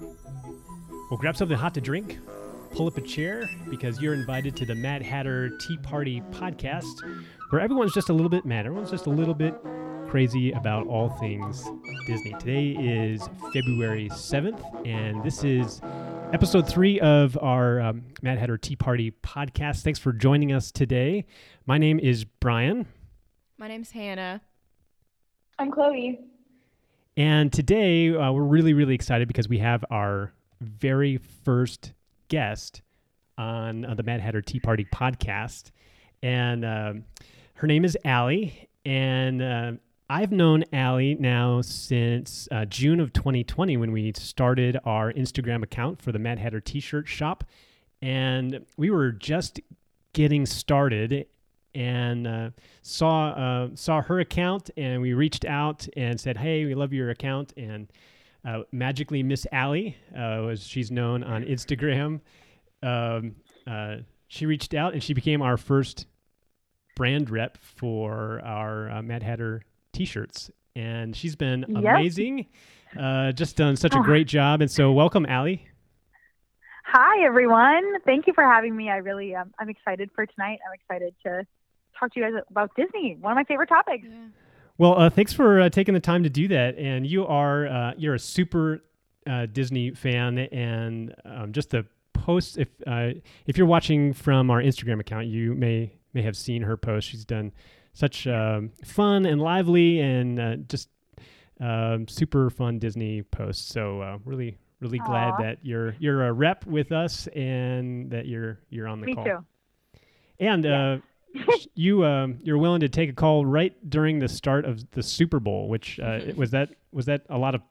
Well, grab something hot to drink, pull up a chair, because you're invited to the Mad Hatter Tea Party podcast, where everyone's just a little bit mad. Everyone's just a little bit crazy about all things Disney. Today is February 7th, and this is episode three of our um, Mad Hatter Tea Party podcast. Thanks for joining us today. My name is Brian. My name's Hannah. I'm Chloe. And today uh, we're really, really excited because we have our very first guest on uh, the Mad Hatter Tea Party podcast. And um her name is Allie. And uh, I've known Allie now since uh, June of 2020 when we started our Instagram account for the Mad Hatter t shirt shop. And we were just getting started and uh, saw uh, saw her account and we reached out and said, "Hey, we love your account." And uh, magically, Miss Allie, uh, as she's known on Instagram, um, uh, she reached out and she became our first brand rep for our uh, Mad Hatter T-shirts, and she's been Yep. amazing. just done such a great job, and so welcome, Allie. Hi, everyone. Thank you for having me. I really, um, I'm excited for tonight. I'm excited to talk to you guys about Disney, one of my favorite topics. Yeah. Well, uh, thanks for uh, taking the time to do that. And you are uh, you're a super uh, Disney fan, and um, just the posts. If uh, if you're watching from our Instagram account, you may may have seen her post. She's done such um, fun and lively and uh, just um, super fun Disney posts. So uh, really really glad that you're you're a rep with us and that you're you're on the Me call. Me too. And uh, you um, you're willing to take a call right during the start of the Super Bowl, which uh, was that was that a lot of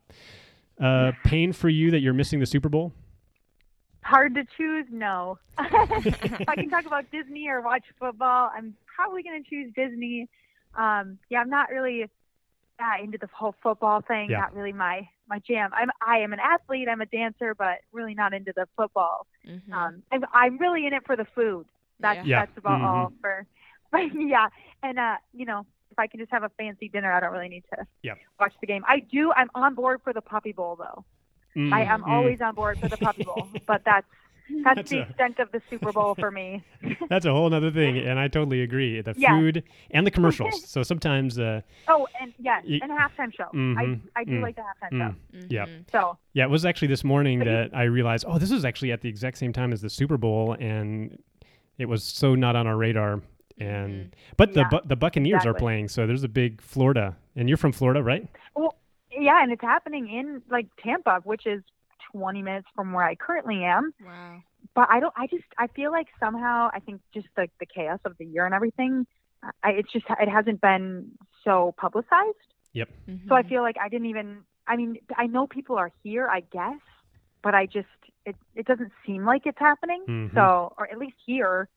uh, pain for you that you're missing the Super Bowl? Hard to choose? No. if I can talk about Disney or watch football, I'm probably going to choose Disney. Um, yeah, I'm not really that into the whole football thing. Yeah. Not really my my jam. I'm I am an athlete. I'm a dancer, but really not into the football. Mhm. Um, I'm, I'm really in it for the food. That's Yeah. that's about Mhm. all for. But yeah, and uh, you know, if I can just have a fancy dinner, I don't really need to Yep. watch the game. I do. I'm on board for the Puppy Bowl though. I am Mm, mm. always on board for the Puppy Bowl, but that's that's, That's the a- extent of the Super Bowl for me. That's a whole other thing, and I totally agree. The Yeah. food and the commercials. so sometimes, uh, Oh, and yes, Y- and a halftime show. Mhm, I I do mm, like the halftime mm. show. yeah. Mhm. So yeah, it was actually this morning But you- that I realized, oh, this is actually at the exact same time as the Super Bowl, and it was so not on our radar. And mm-hmm. but the Yeah, Bu- the Buccaneers are playing, so there's a big Florida, and you're from Florida, right? well, yeah, and it's happening in like Tampa, which is 20 minutes from where I currently am. Wow. but I don't. I just I feel like somehow I think just the the chaos of the year and everything. I, it's just it hasn't been so publicized. Yep. Mm-hmm. So I feel like I didn't even. I mean, I know people are here, I guess, but I just it it doesn't seem like it's happening. Mhm. So or at least here,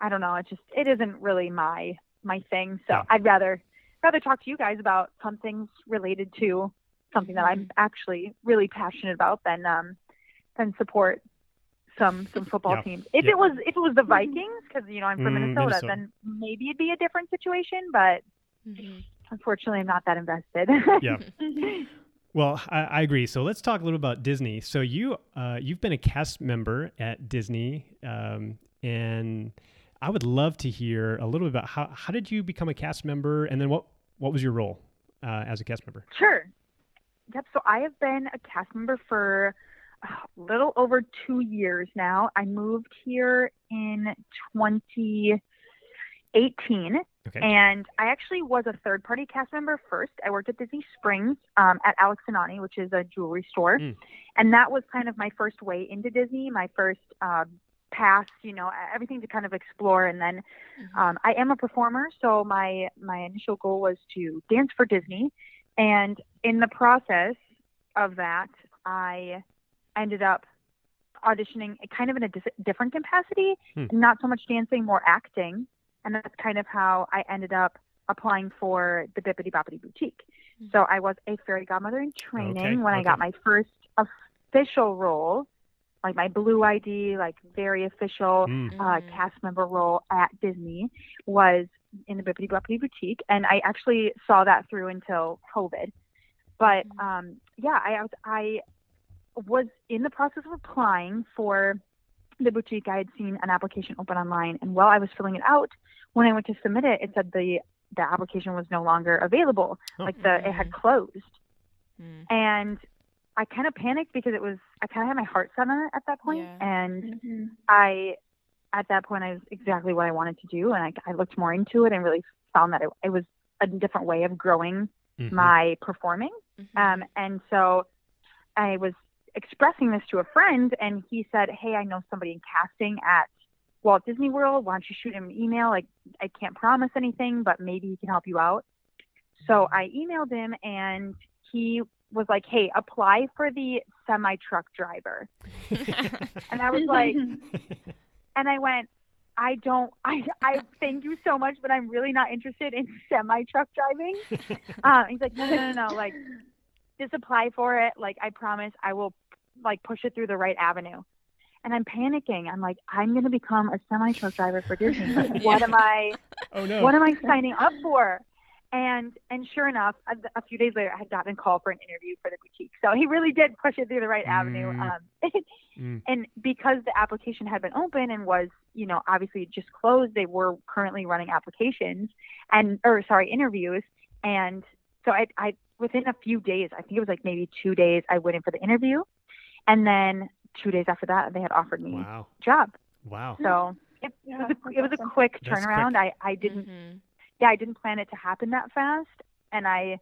I don't know. It just it isn't really my my thing. So Yeah. I'd rather rather talk to you guys about some things related to something that I'm actually really passionate about than um than support some some football Yeah. teams. If Yeah. it was if it was the Vikings, because you know I'm from Mm, Minnesota, Minnesota. then maybe it'd be a different situation. But Mhm. unfortunately, I'm not that invested. Yeah. Well, I, I agree. So let's talk a little about Disney. So you uh, you've been a cast member at Disney, um, and I would love to hear a little bit about how how did you become a cast member, and then what what was your role uh, as a cast member? Sure. Yep. So I have been a cast member for a little over two years now. I moved here in 2018, Okay. and I actually was a third party cast member first. I worked at Disney Springs um, at Alex and Ani, which is a jewelry store. Mm. And that was kind of my first way into Disney, my first um, pass, you know, everything to kind of explore. And then Mhm. um, I am a performer, so my my initial goal was to dance for Disney, and in the process of that, I ended up auditioning kind of in a dis- different capacity, Hmm. not so much dancing, more acting, and that's kind of how I ended up applying for the Bibbidi Bobbidi Boutique. Hmm. So I was a fairy godmother in training Okay, when I got my first official role, like my blue ID, like very official Mm. uh, Mhm. cast member role at Disney was in the Bibbidi Bobbidi Boutique, and I actually saw that through until COVID. But Mhm. um, yeah, I I was in the process of applying for the boutique. I had seen an application open online, and while I was filling it out, when I went to submit it, it said the the application was no longer available. Oh. Like the it had closed, Mm. and I kind of panicked because it was I kind of had my heart set on it at that point, Yeah. and I at that point I was exactly what I wanted to do, and I, I looked more into it and really found that it, it was a different way of growing Mhm. my performing. Mhm. Um, and so I was expressing this to a friend, and he said, "Hey, I know somebody in casting at Walt Disney World. Why don't you shoot him an email? Like, I can't promise anything, but maybe he can help you out." So I emailed him, and he was like, "Hey, apply for the semi truck driver." And I was like, and I went, I don't, I, I thank you so much, but I'm really not interested in semi truck driving. Uh, he's like, no, no, no, no, like, just apply for it. Like, I promise I will, like, push it through the right avenue. And I'm panicking. I'm like, I'm going to become a semi truck driver for Disney. Like, what am I, oh no. what am I signing up for? And and sure enough, a, a few days later, I had gotten a call for an interview for the boutique. So he really did push it through the right avenue. Mm. Um, Mm. and because the application had been open and was, you know, obviously just closed, they were currently running applications and, or sorry, interviews. And so I, I, within a few days, I think it was like maybe two days, I went in for the interview. And then two days after that, they had offered me Wow. a job. Wow. So it, it was a, it was a quick turnaround. quick. I, I didn't Mhm. yeah, I didn't plan it to happen that fast, and I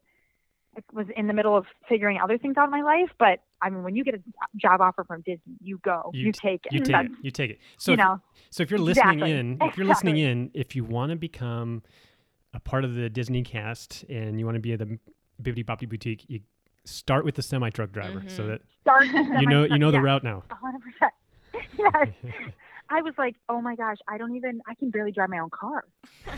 was in the middle of figuring other things out in my life. But I mean, when you get a job offer from Disney, you go, You you, t- take it. You take That's- it. You take it. So you if, know, so if you're listening Exactly. in, if you're listening in, if you want to become a part of the Disney cast and you want to be at the Bibbidi Bobbidi Boutique, you start with the semi truck driver, so Mhm. that start. you know you know the route now. hundred percent. Yes. I was like, oh my gosh, I don't even, I can barely drive my own car.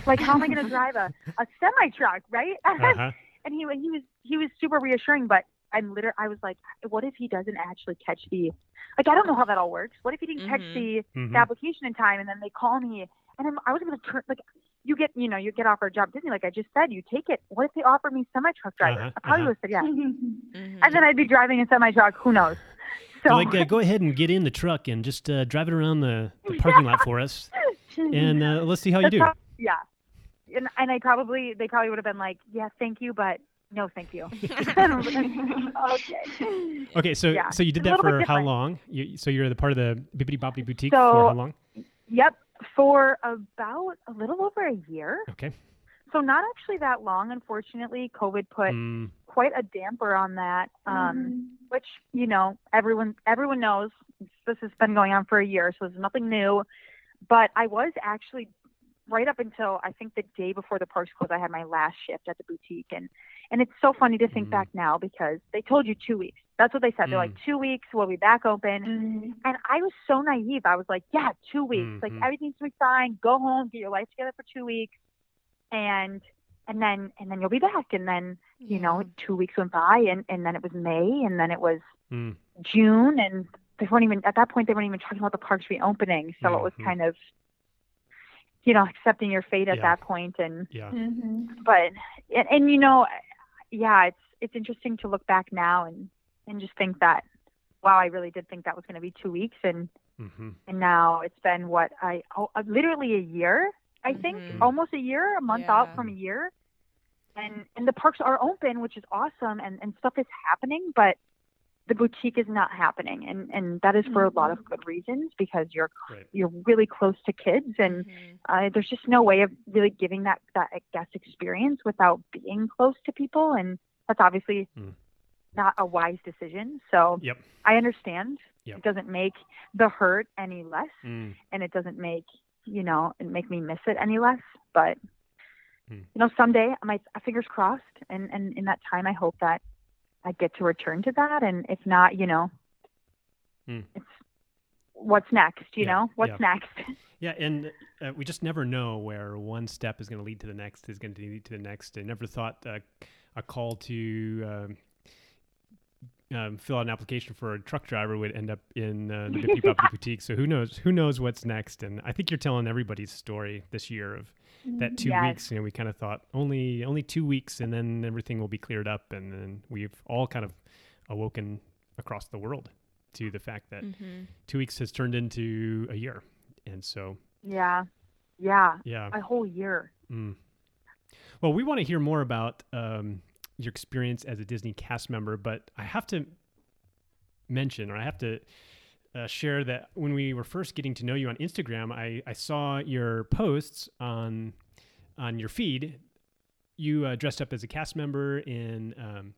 Like, how am I going to drive a, a semi truck, right? Uh-huh. and he was he was he was super reassuring but i'm literally i was like what if he doesn't actually catch the like i don't know how that all works what if he didn't catch Mhm. the, Mhm. the application in time and then they call me and I'm, i was going to turn like you get you know you get offered a job at disney like i just said you take it. What if they offer me semi truck driver Uh-huh, i probably uh-huh. would have said yeah Mhm. and then i'd be driving a semi truck who knows? So like, uh, go ahead and get in the truck and just uh, drive it around the, the parking lot for us, and uh, let's see how you That's do. prob- yeah. And, and i probably they probably would have been like yeah thank you but no thank you. Okay. Okay, so Yeah, so you did that for how long? You, so you're the part of the Bibbidi Bobbidi Boutique So- for how long? Yep, for about a little over a year. Okay. So not actually that long, unfortunately. COVID put Mm, quite a damper on that, um, which you know everyone everyone knows this has been going on for a year, so it's nothing new. But I was actually right up until I think the day before the parks closed, I had my last shift at the boutique, and and it's so funny to think Mm. back now because they told you two weeks. That's what they said. They're like Mm. two weeks, we'll be back open. And I was so naive. I was like, yeah, two weeks. Like Mhm. everything's gonna be fine. Go home, get your life together for two weeks, and and then and then you'll be back. And then you know, two weeks went by, and and then it was May, and then it was mm, June, and they weren't even at that point. They weren't even talking about the parks reopening. So it was Mhm. kind of, you know, accepting your fate at Yeah. that point, and yeah. mhm but and, and you know, yeah, it's it's interesting to look back now and and just think that, wow, I really did think that was going to be two weeks, and hmm and now it's been what I oh, uh, literally a year. I think Mhm. almost a year, a month out from a year, and and the parks are open, which is awesome, and and stuff is happening, but the boutique is not happening, and and that is for a lot of good reasons because you're Right. you're really close to kids and Mhm. uh, there's just no way of really giving that that guest experience without being close to people, and that's obviously Mm. not a wise decision. So Yep. I understand. Yep. It doesn't make the hurt any less, Mm. and it doesn't make you know it make me miss it any less. But Mm. you know, someday my fingers crossed, and and in that time, I hope that I get to return to that, and if not, you know, Mm. it's what's next. You Yeah, know, what's yeah. next. Yeah, and uh, we just never know where one step is going to lead to the next is going to lead to the next. I never thought uh, a call to um, um, fill out an application for a truck driver would end up in uh, the Bippy Boppy Boutique. So who knows? Who knows what's next? And I think you're telling everybody's story this year of that two Yes. weeks. You know, we kind of thought only only two weeks, and then everything will be cleared up, and then we've all kind of awoken across the world. to the fact that Mm-hmm. two weeks has turned into a year, and so Yeah. Yeah. yeah. A whole year. Mm. Well, we want to hear more about um, your experience as a Disney cast member, but I have to mention, or I have to uh, share that when we were first getting to know you on Instagram, I, I saw your posts on on your feed. You uh, dressed up as a cast member in um,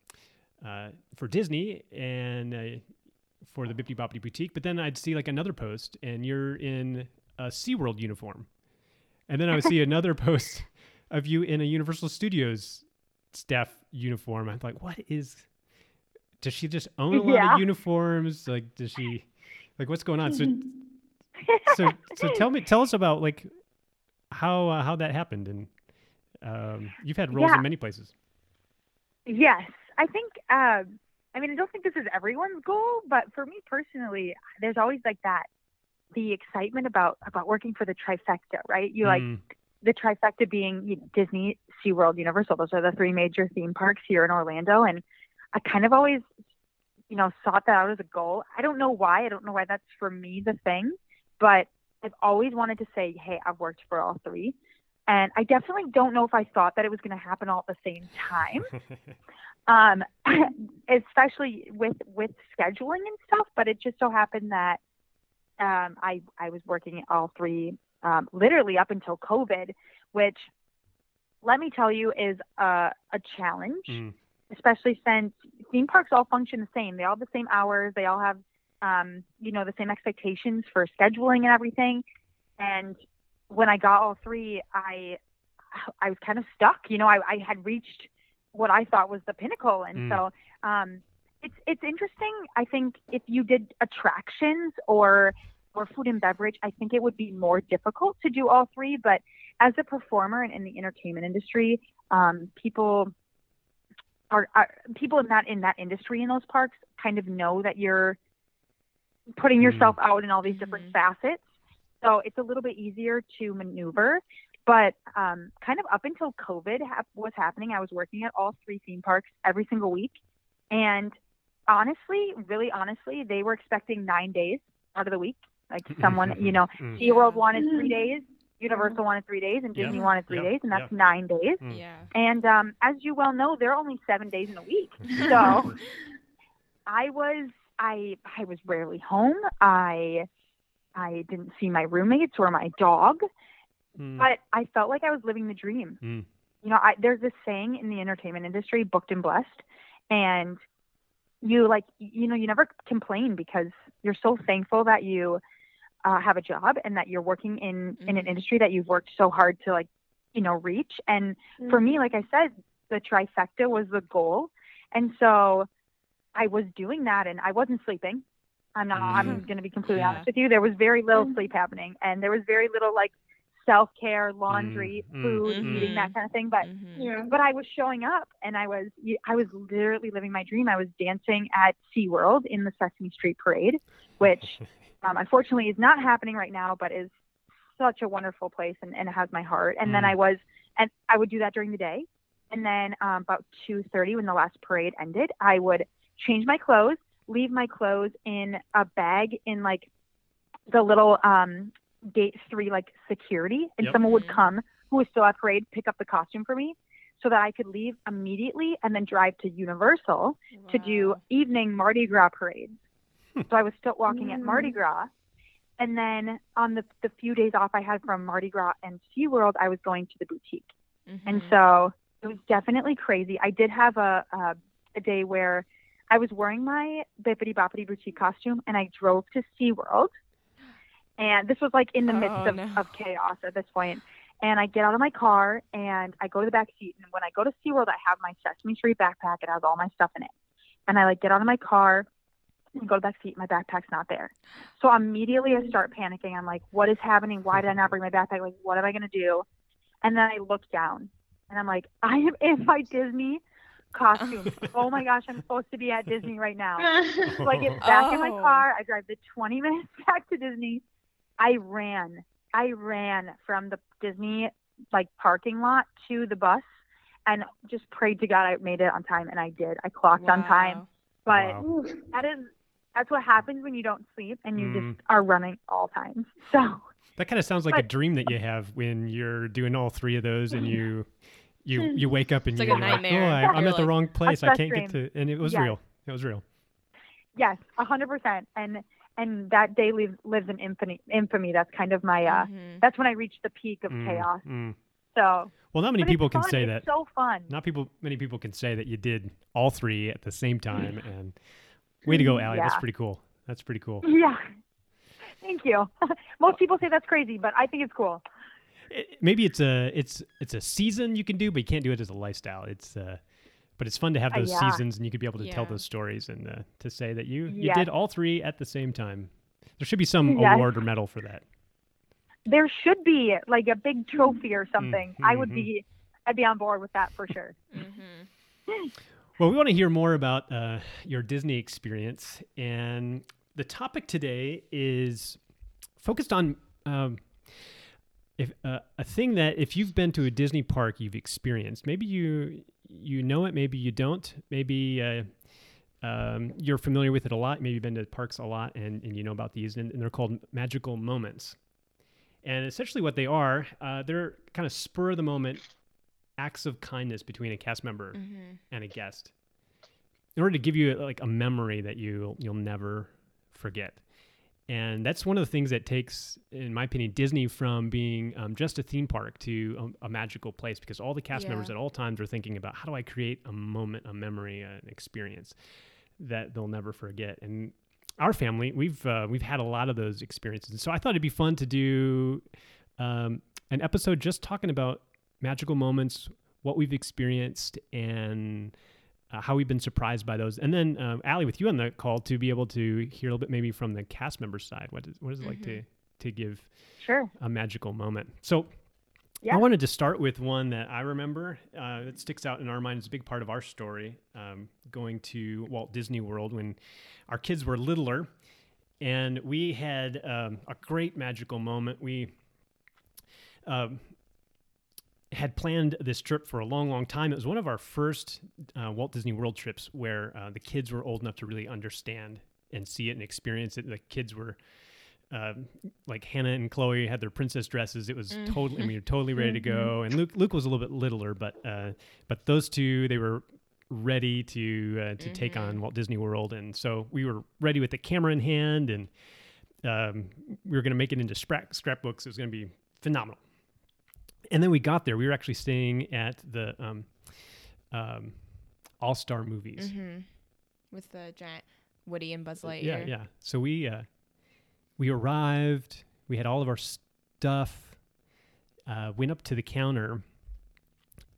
uh, for Disney and uh, for the Bibbidi Bobbidi Boutique, but then I'd see like another post, and you're in a SeaWorld uniform. And then I would see another post of you in a Universal Studios staff uniform. I'm like, what is? Does she just own a lot Yeah. of uniforms? Like, does she? Like, what's going on? So, so, so tell me, tell us about like how uh, how that happened, and um, you've had roles Yeah. in many places. Yes, I think. Um, I mean, I don't think this is everyone's goal, but for me personally, there's always like that, the excitement about about working for the trifecta, right? You like Mm, the trifecta being you know, Disney, SeaWorld, Universal. Those are the three major theme parks here in Orlando, and I kind of always, you know, sought that out as a goal. I don't know why. I don't know why that's for me the thing, but I've always wanted to say, hey, I've worked for all three. And I definitely don't know if I thought that it was going to happen all at the same time um, especially with with scheduling and stuff. But it just so happened that um, I I was working at all three um, literally up until COVID, which let me tell you is a, a challenge, Mm. especially since theme parks all function the same. They all have the same hours. They all have um, you know the same expectations for scheduling and everything. And when I got all three, I I was kind of stuck. You know, I, I had reached what I thought was the pinnacle, and Mm. so um, it's it's interesting. I think if you did attractions or or food and beverage, I think it would be more difficult to do all three. But as a performer and in the entertainment industry, um, people are, are people in that in that industry in those parks kind of know that you're putting Mm. yourself out in all these different Mhm. facets. So it's a little bit easier to maneuver. But um, kind of up until COVID hap- was happening, I was working at all three theme parks every single week. And honestly, really honestly, they were expecting nine days out of the week. Like someone, you know, Mm. SeaWorld wanted three days, Universal wanted three days, and Yeah. Disney wanted three Yeah. days, and that's Yeah. nine days. Mm. Yeah. And um, as you well know, there are only seven days in a week. So I was I I was rarely home. I I didn't see my roommates or my dog, Mm. but I felt like I was living the dream. Mm. You know, I, there's this saying in the entertainment industry, booked and blessed, and you like you know you never complain because you're so thankful that you uh, have a job and that you're working in in an Mhm. industry that you've worked so hard to like you know reach. And for me, like I said, the trifecta was the goal, and so I was doing that, and I wasn't sleeping. I'm not. I'm Mhm. going to be completely Yeah. honest with you. There was very little Mhm. sleep happening, and there was very little like self care, laundry, food, eating that kind of thing. But. Yeah. but I was showing up, and I was I was literally living my dream. I was dancing at SeaWorld in the Sesame Street Parade, which um, unfortunately is not happening right now, but is such a wonderful place and, and it has my heart. And then Mm. I was, and I would do that during the day. And then um, about 2.30 when the last parade ended, I would change my clothes, leave my clothes in a bag in like the little um, gate three, like security. And Yep. someone would Mhm. come who was still at parade, pick up the costume for me so that I could leave immediately and then drive to Universal to do evening Mardi Gras parades. So I was still walking at Mm. Mardi Gras. And then on the, the few days off I had from Mardi Gras and SeaWorld, I was going to the boutique. And Mhm. so it was definitely crazy. I did have a, a, a day where I was wearing my Bibbidi Bobbidi boutique costume and I drove to SeaWorld. And this was like in the midst Oh, of, no. of chaos at this point. And I get out of my car and I go to the back seat. And when I go to SeaWorld, I have my Sesame Street backpack. It has all my stuff in it. And I like get out of my car and go to the back seat. My backpack's not there. So immediately I start panicking. I'm like, what is happening? Why did I not bring my backpack? Like, what am I going to do? And then I look down and I'm like, I am in my Disney costume. oh my gosh, I'm supposed to be at Disney right now. So I get back in my Oh. car. I drive the 20 minutes back to Disney. I ran. I ran from the Disney like parking lot to the bus and just prayed to God I made it on time and I did. I clocked on time. Wow. But Wow. that is that's what happens when you don't sleep and you Mm. just are running all times. So That kind of sounds like a dream that you have when you're doing all three of those and you you you wake up and It's like you're a like, oh, I, I'm at the wrong place. I can't get to, and it was Yes. real. It was real. yes, a hundred percent. And and that day lives lives in infamy. Infamy. That's kind of my. uh Mhm. That's when I reached the peak of Mm, chaos. mm. So Well, not many people can fun. say it's that. So fun. Not people. Many people can say that you did all three at the same time. And way to go, Allie. That's pretty cool. That's pretty cool. Yeah. Thank you. Most people say that's crazy, but I think it's cool. It- maybe it's a it's it's a season you can do, but you can't do it as a lifestyle. It's uh, but it's fun to have Uh, those yeah. seasons, and you could be able to tell those stories and uh, to say that you you Yes. did all three at the same time. There should be some Yes. award or medal for that. There should be like a big trophy or something. I would mhm. be. I'd be on board with that for sure. Mhm. Well, we want to hear more about uh, your Disney experience, and the topic today is focused on um, if uh, a thing that if you've been to a Disney park, you've experienced. Maybe you you know it, maybe you don't. Maybe uh, um, you're familiar with it a lot. Maybe you've been to parks a lot, and, and you know about these, and, and they're called magical moments. And essentially, what they are, uh, they're kind of spur of the moment acts of kindness between a cast member Mhm. and a guest in order to give you like a memory that you you'll never forget. And that's one of the things that takes in my opinion disney from being um, just a theme park to a, a magical place because all the cast members at all times are thinking about how do i create a moment a memory an experience that they'll never forget? And our family we've uh, we've had a lot of those experiences. So i thought it'd be fun to do um, an episode just talking about magical moments what we've experienced and uh, how we've been surprised by those. And then, um, Allie, with you on the call, to be able to hear a little bit maybe from the cast member side. What is, what is it like to, to give Sure. a magical moment? So Yeah. I wanted to start with one that I remember uh, that sticks out in our mind. It's a big part of our story um, going to Walt Disney World when our kids were littler. And we had um, a great magical moment. We um, had planned this trip for a long, long time. It was one of our first uh, Walt Disney World trips where uh, the kids were old enough to really understand and see it and experience it. The kids were um, like Hannah and Chloe had their princess dresses. It was totally, I mean, we were totally ready to go. And Luke, Luke was a little bit littler, but uh, but those two, they were ready to uh, to take on Walt Disney World, and so we were ready with the camera in hand, and um, we were going to make it into scrap scrapbooks. It was going to be phenomenal. And then we got there. We were actually staying at the um, um, All Star Movies. Mhm. With the giant Woody and Buzz Lightyear. Yeah, yeah. So we uh, we arrived. We had all of our stuff. Uh, went up to the counter,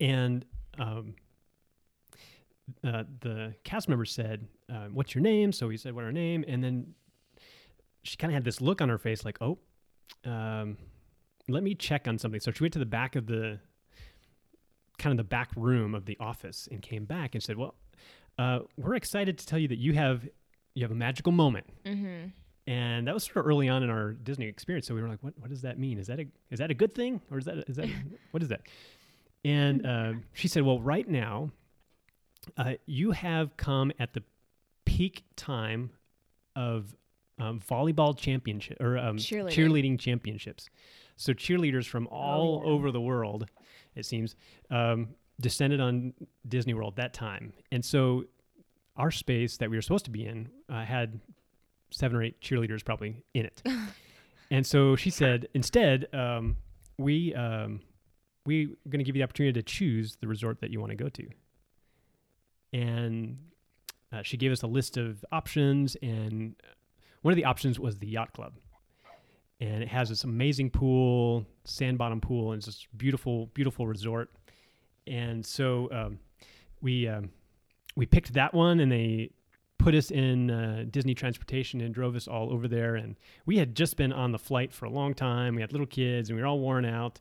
and um, uh, the cast member said, uh, "What's your name?" So we said, "What our name?" And then she kind of had this look on her face, like, "Oh, um, let me check on something." So she went to the back of the kind of the back room of the office and came back and said, "Well, uh, we're excited to tell you that you have you have a magical moment." Mm-hmm. and that was sort of early on in our Disney experience. So we were like, "What? What does that mean? Is that a is that a good thing, or is that is that what is that?" And uh, she said, "Well, right now, uh, you have come at the peak time of um, volleyball championship or um, Cheerleading. cheerleading championships. So cheerleaders from all yeah. over the world, it seems, um, descended on Disney World that time, and so." Our space that we were supposed to be in uh, had seven or eight cheerleaders probably in it. and so she said, instead, um, we um, we going to give you the opportunity to choose the resort that you want to go to. And uh, she gave us a list of options, and one of the options was the yacht club. And it has this amazing pool, sand bottom pool, and it's this beautiful, beautiful resort. And so um, we um, we picked that one, and they put us in uh, Disney transportation and drove us all over there. And we had just been on the flight for a long time. We had little kids, and we were all worn out.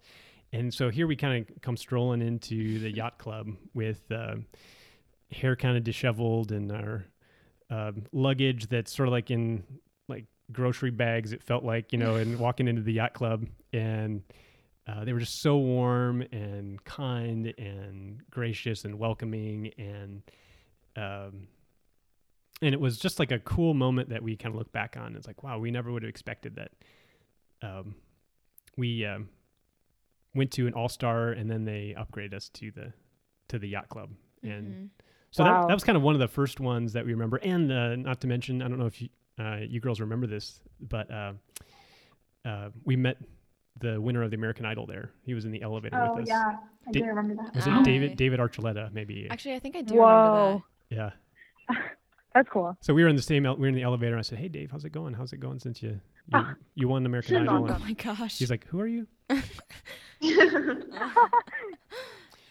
And so here we kind of come strolling into the yacht club with uh, hair kind of disheveled and our um luggage that's sort of like in like grocery bags. It felt like you know, and walking into the yacht club, and uh, they were just so warm and kind and gracious and welcoming and um, and it was just like a cool moment that we kind of look back on. It's like, wow, we never would have expected that. Um, we um, went to an all star, and then they upgraded us to the to the yacht club, and Mhm. so that, that was kind of one of the first ones that we remember. And uh, not to mention, I don't know if you uh, you girls remember this, but uh, uh, we met the winner of the American Idol there. He was in the elevator Oh with us. yeah, I Did- do remember that. Was it David David Archuleta? Maybe. Actually, I think I do remember Whoa. yeah. That's cool. So we were in the same. el- We were in the elevator. and I said, "Hey, Dave, how's it going? How's it going since you you, Ah. you won American Idol?" Oh my gosh. he's like, "Who are you?"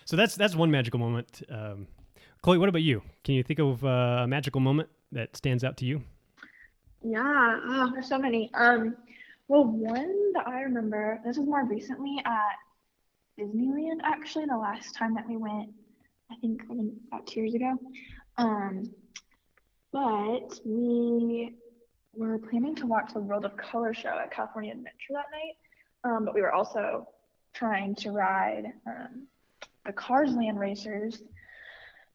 So that's that's one magical moment. Um, Chloe, what about you? Can you think of uh, a magical moment that stands out to you? Yeah, oh, there's so many. Um, well, one that I remember, this was more recently at Disneyland, actually, the last time that we went, I think um, about two years ago. Um, but we were planning to watch the World of Color show at California Adventure that night. Um, but we were also trying to ride um, the Cars Land Racers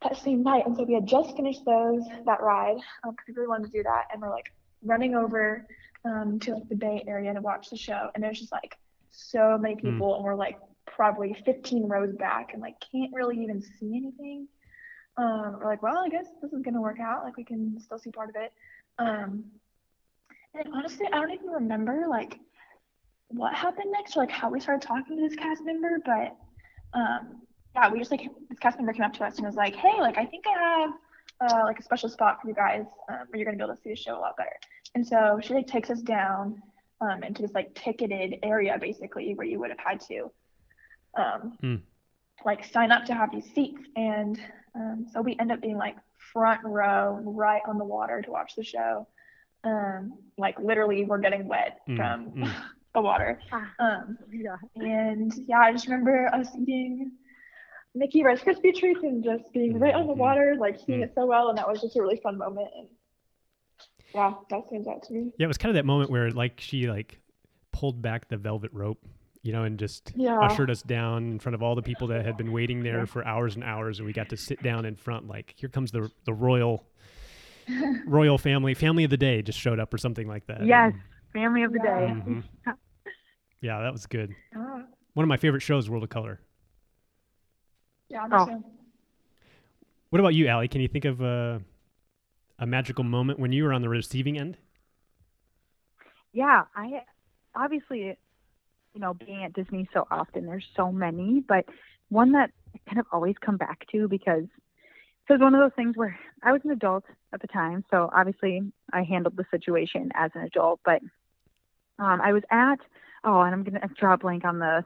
that same night. And so we had just finished those, that ride, because we really wanted to do that. And we're like, running over um, to like the Bay Area to watch the show, and there's just like so many people, and we're like probably 15 rows back, and like can't really even see anything. Um, we're like, well, I guess this is gonna work out. Like we can still see part of it. Um, and honestly, I don't even remember like what happened next, or like how we started talking to this cast member, but um, yeah, we just like this cast member came up to us and was like, hey, like I think I have uh, like a special spot for you guys um, where you're gonna be able to see the show a lot better. And so she like takes us down um, into this like ticketed area basically where you would have had to um, Hmm. like sign up to have these seats. And um, so we end up being like front row right on the water to watch the show. Um, like literally we're getting wet Mm, from mm. the water. Ah. Um, Yeah. and yeah, I just remember us eating Mickey Rice Krispie treats and just being right on the Mhm. water, like seeing Mm. it so well, and that was just a really fun moment. And yeah, that stands out to me. Yeah, it was kind of that moment where like she like pulled back the velvet rope, you know, and just Yeah. ushered us down in front of all the people that had been waiting there Yeah. for hours and hours, and we got to sit down in front. Like here comes the the royal royal family, family of the day, just showed up or something like that. Yes. Family of the Yeah. day. Mhm. Yeah, that was good. Yeah, One of my favorite shows, World of Color. Yeah, me Oh. What about you, Allie? Can you think of a a magical moment when you were on the receiving end? Yeah, I obviously, you know, being at Disney so often, there's so many, but one that I kind of always come back to because it was one of those things where I was an adult at the time, so obviously I handled the situation as an adult, but um, I was at oh, and I'm gonna draw a blank on the.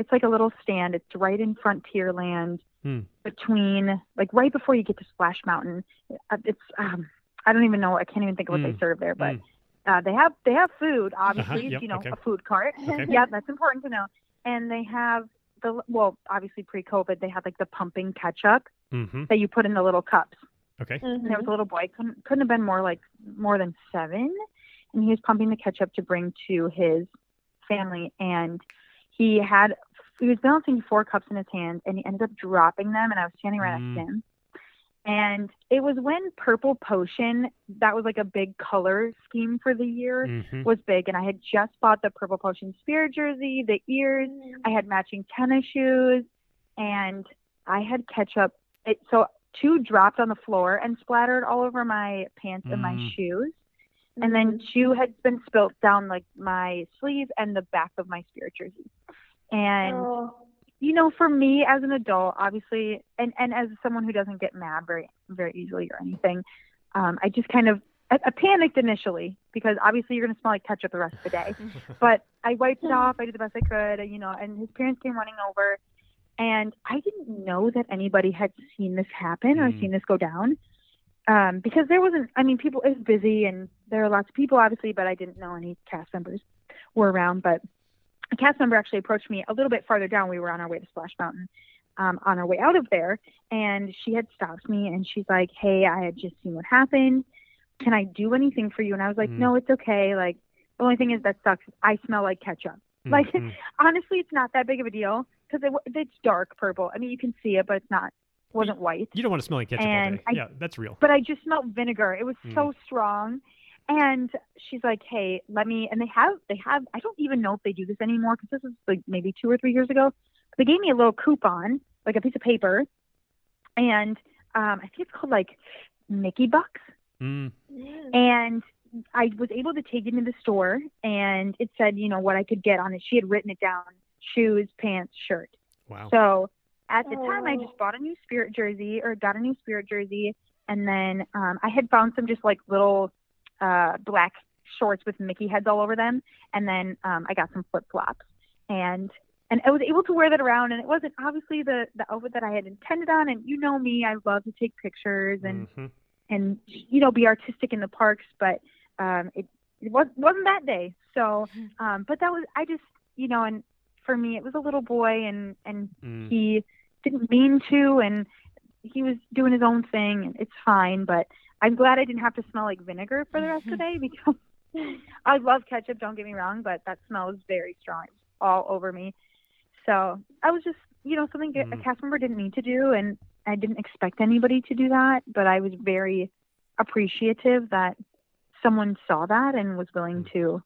It's like a little stand. It's right in Frontierland, Hmm. between like right before you get to Splash Mountain. Uh, It's um, I don't even know. I can't even think of what they Mm, serve there, but mm. uh, they have they have food. Obviously, yep, you know, okay. a food cart. Okay. yeah, that's important to know. And they have the well, obviously pre-COVID, they had like the pumping ketchup Mm-hmm. that you put in the little cups. Okay. And there was a little boy, couldn't couldn't have been more like more than seven, and he was pumping the ketchup to bring to his family, and he had he was balancing four cups in his hand, and he ended up dropping them, and I was standing right Mm. next to him. And it was when Purple Potion, that was like a big color scheme for the year, Mm-hmm. was big. And I had just bought the Purple Potion spirit jersey, the ears, I had matching tennis shoes, and I had ketchup. It, so two dropped on the floor and splattered all over my pants and my Mm. shoes. And then two had been spilt down like my sleeve and the back of my spirit jersey. And Oh, you know, for me as an adult, obviously, and and as someone who doesn't get mad very very easily or anything, um, I just kind of I, I panicked initially because obviously you're gonna smell like ketchup the rest of the day. but I wiped it off. I did the best I could, you know. And his parents came running over, and I didn't know that anybody had seen this happen or Mm. seen this go down. Um, because there wasn't, I mean, people, was busy and there are lots of people, obviously, but I didn't know any cast members were around. But a cast member actually approached me a little bit farther down. We were on our way to Splash Mountain, um, on our way out of there, and she had stopped me and she's like, "Hey, I had just seen what happened. Can I do anything for you?" And I was like, Mm. "No, it's okay. Like, the only thing is that sucks. I smell like ketchup. Like, Mhm. Honestly, it's not that big of a deal because it, it's dark purple. I mean, you can see it, but it's not wasn't white. You don't want to smell like ketchup And all day. I- yeah, that's real. but I just smelled vinegar. It was Mm. so strong. And she's like, "Hey, let me." And they have, they have. I don't even know if they do this anymore because this was like maybe two or three years ago. They gave me a little coupon, like a piece of paper, and um, I think it's called like Mickey Bucks. Mm. And I was able to take it into the store, and it said, you know, what I could get on it. She had written it down: shoes, pants, shirt. Wow. So at the time, I Oh. just bought a new Spirit jersey or got a new Spirit jersey, and then um, I had found some just like little uh, black shorts with Mickey heads all over them, and then um, I got some flip flops, and and I was able to wear that around, and it wasn't obviously the the outfit that I had intended on, and you know me, I love to take pictures and Mhm. and you know be artistic in the parks, but um, it it was, wasn't that day. So, um, but that was I just you know, and for me it was a little boy, and and Mm. he didn't mean to, and he was doing his own thing, and it's fine. But I'm glad I didn't have to smell like vinegar for the rest of the day because I love ketchup. Don't get me wrong, but that smell was very strong. All over me. So I was just you know something a Mm. cast member didn't need to do, and I didn't expect anybody to do that, but I was very appreciative that someone saw that and was willing Mm. to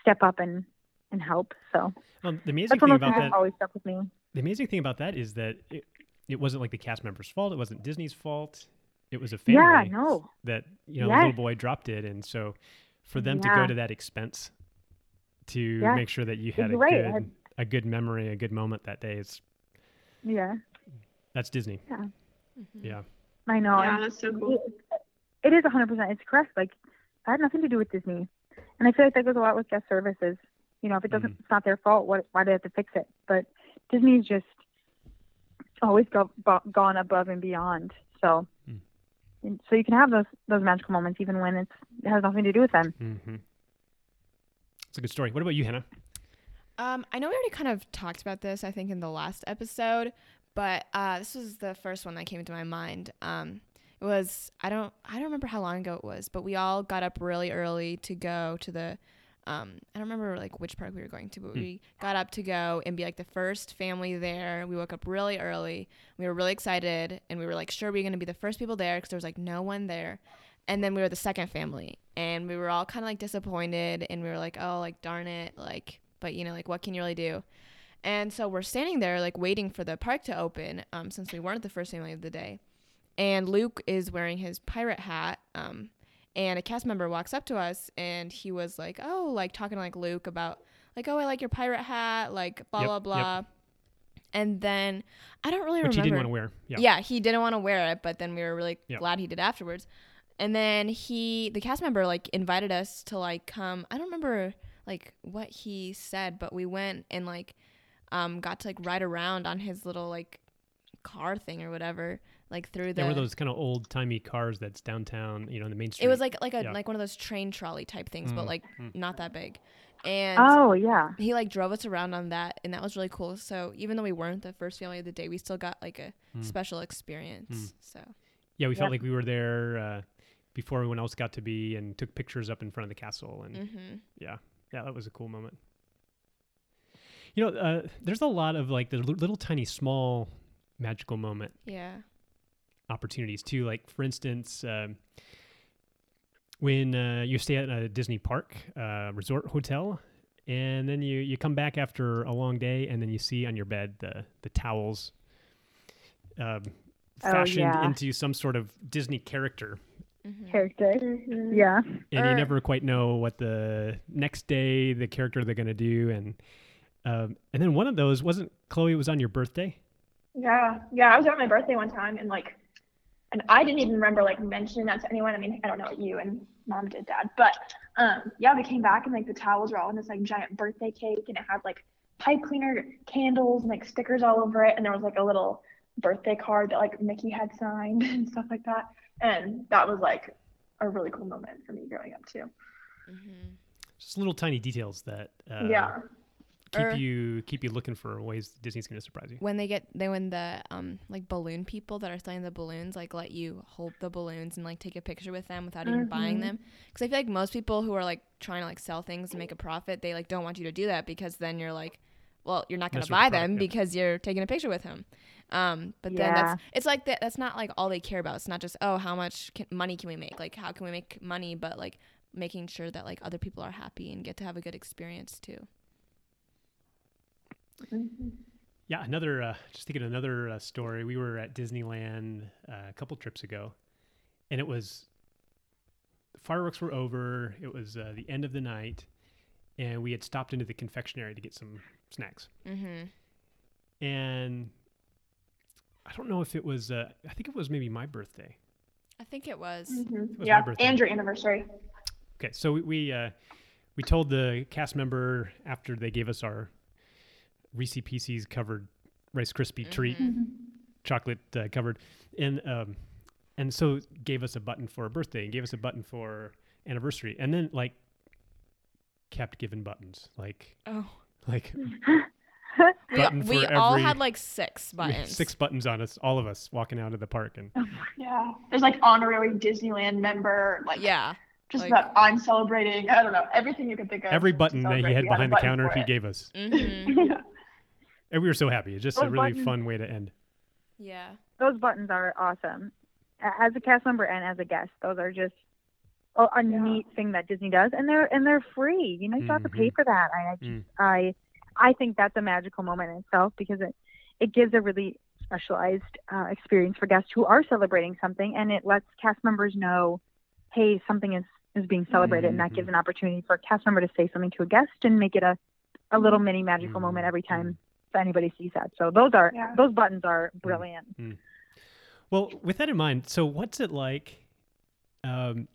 step up and and help. So Um, the amazing thing about that that always stuck with me. The amazing thing about that is that it, it wasn't like the cast member's fault. It wasn't Disney's fault. It was a family Yeah, no. that you know a Yes. little boy dropped it, and so for them to go to that expense to Yes. make sure that you had a right. good had- a good memory, a good moment that day is Yeah, that's Disney. Mhm. Yeah. I know. Yeah, and that's so cool. it- it is 100%. It's correct. Like, I had nothing to do with Disney. And I feel like that goes a lot with guest services. You know, if it doesn't, Mm. it's not their fault. What, why do they have to fix it? But Disney's just always go, bo- gone above and beyond. So, and so you can have those those magical moments even when it's it has nothing to do with them. Mm-hmm. It's a good story. What about you, Hannah? Um, I know we already kind of talked about this, I think, in the last episode, but uh, this was the first one that came to my mind. Um, it was I don't I don't remember how long ago it was, but we all got up really early to go to the. Um, I don't remember like which park we were going to, but Hmm. we got up to go and be like the first family there. We woke up really early. We were really excited, and we were like sure we are gonna be the first people there because there was like no one there. And then we were the second family, and we were all kind of like disappointed, and we were like, oh, like darn it, like but you know like what can you really do and so we're standing there like waiting for the park to open um, since we weren't the first family of the day and luke is wearing his pirate hat um, and a cast member walks up to us and he was like oh like talking to like luke about like oh i like your pirate hat like blah Yep, blah yep. blah and then i don't really Which remember didn't want to wear. Yeah. yeah, he didn't want to wear it, but then we were really Yeah. glad he did afterwards. And then he, the cast member, like invited us to like come. I don't remember like what he said, but we went and like um got to like ride around on his little like car thing or whatever, like through the. There were those kind of old timey cars that's downtown, you know, in the main street. it was like like a Yeah. like one of those train trolley type things, Mm, but like mm. not that big. And Oh yeah, he like drove us around on that, and that was really cool. So even though we weren't the first family of the day, we still got like a Mm. special experience. So. yeah, we felt Yep. like we were there uh, before everyone else got to be, and took pictures up in front of the castle, and hmm yeah, yeah, that was a cool moment. You know, uh, there's a lot of like the little tiny small magical moment Yeah. Opportunities too. Like for instance, um, when uh, you stay at a Disney park uh, resort hotel, and then you you come back after a long day, and then you see on your bed the the towels um, Oh, fashioned yeah. into some sort of Disney character, hmm character. Mhm. Yeah. and you never quite know what the next day the character they're going to do, and um, and then one of those wasn't Chloe. It was on your birthday. Yeah, yeah. I was at my birthday one time, and like, and I didn't even remember like mentioning that to anyone. I mean, I don't know what you and mom did, dad, but um, yeah, we came back and like the towels were all in this like giant birthday cake, and it had like pipe cleaner candles and like stickers all over it, and there was like a little birthday card that like Mickey had signed and stuff like that, and that was like a really cool moment for me growing up too. hmm Just little tiny details that uh, yeah, keep Or- you keep you looking for ways Disney's going to surprise you. When they get they when the um like balloon people that are selling the balloons like let you hold the balloons and like take a picture with them without even buying Mhm. them because I feel like most people who are like trying to like sell things and make a profit they like don't want you to do that because then you're like well you're not going to with the buy product, them yeah. because you're taking a picture with him Um, but then that's it's like that. That's not like all they care about. It's not just oh, how much can, money can we make? Like how can we make money? But like making sure that like other people are happy and get to have a good experience too. Mm-hmm. Yeah, another uh, just thinking another uh, story. We were at Disneyland uh, a couple trips ago, and it was the fireworks were over. It was uh, the end of the night, and we had stopped into the confectionery to get some snacks. Mm-hmm. And I don't know if it was. Uh, I think it was maybe my birthday. I think it was. Mm-hmm. It was yeah, and your anniversary. Okay, so we we, uh, we told the cast member after they gave us our Reese Pieces covered Rice Krispie mm-hmm. treat, mm-hmm. chocolate uh, covered, and um, and so gave us a button for a birthday and gave us a button for anniversary, and then like kept giving buttons like oh like we, we all had like six buttons six buttons on us all of us walking out of the park and yeah there's like honorary disneyland member like yeah just like, that I'm celebrating. I don't know everything you can think of. Every button that he had behind the counter, he gave us, mm-hmm. yeah. And we were so happy. It's just Those a really buttons, fun way to end. Yeah, those buttons are awesome. As a cast member and as a guest, those are just a, a yeah. neat thing that Disney does, and they're and they're free. You know, you don't mm-hmm. have to pay mm-hmm. for that. I I, just, mm. I I think that's a magical moment in itself because it it gives a really specialized uh, experience for guests who are celebrating something, and it lets cast members know, hey, something is is being celebrated, mm-hmm. and that gives mm-hmm. an opportunity for a cast member to say something to a guest and make it a a little mini magical mm-hmm. moment every time mm-hmm. Anybody sees that. So those are yeah. those buttons are mm-hmm. brilliant. Mm-hmm. Well, with that in mind, so what's it like um,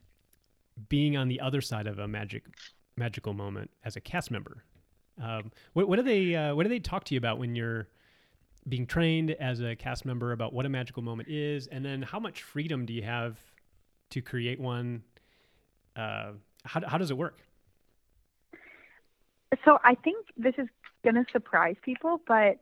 being on the other side of a magic magical moment as a cast member? Um, what, what do they uh, what do they talk to you about when you're being trained as a cast member about what a magical moment is, and then how much freedom do you have to create one uh, how, how does it work? So I think this is going to surprise people, but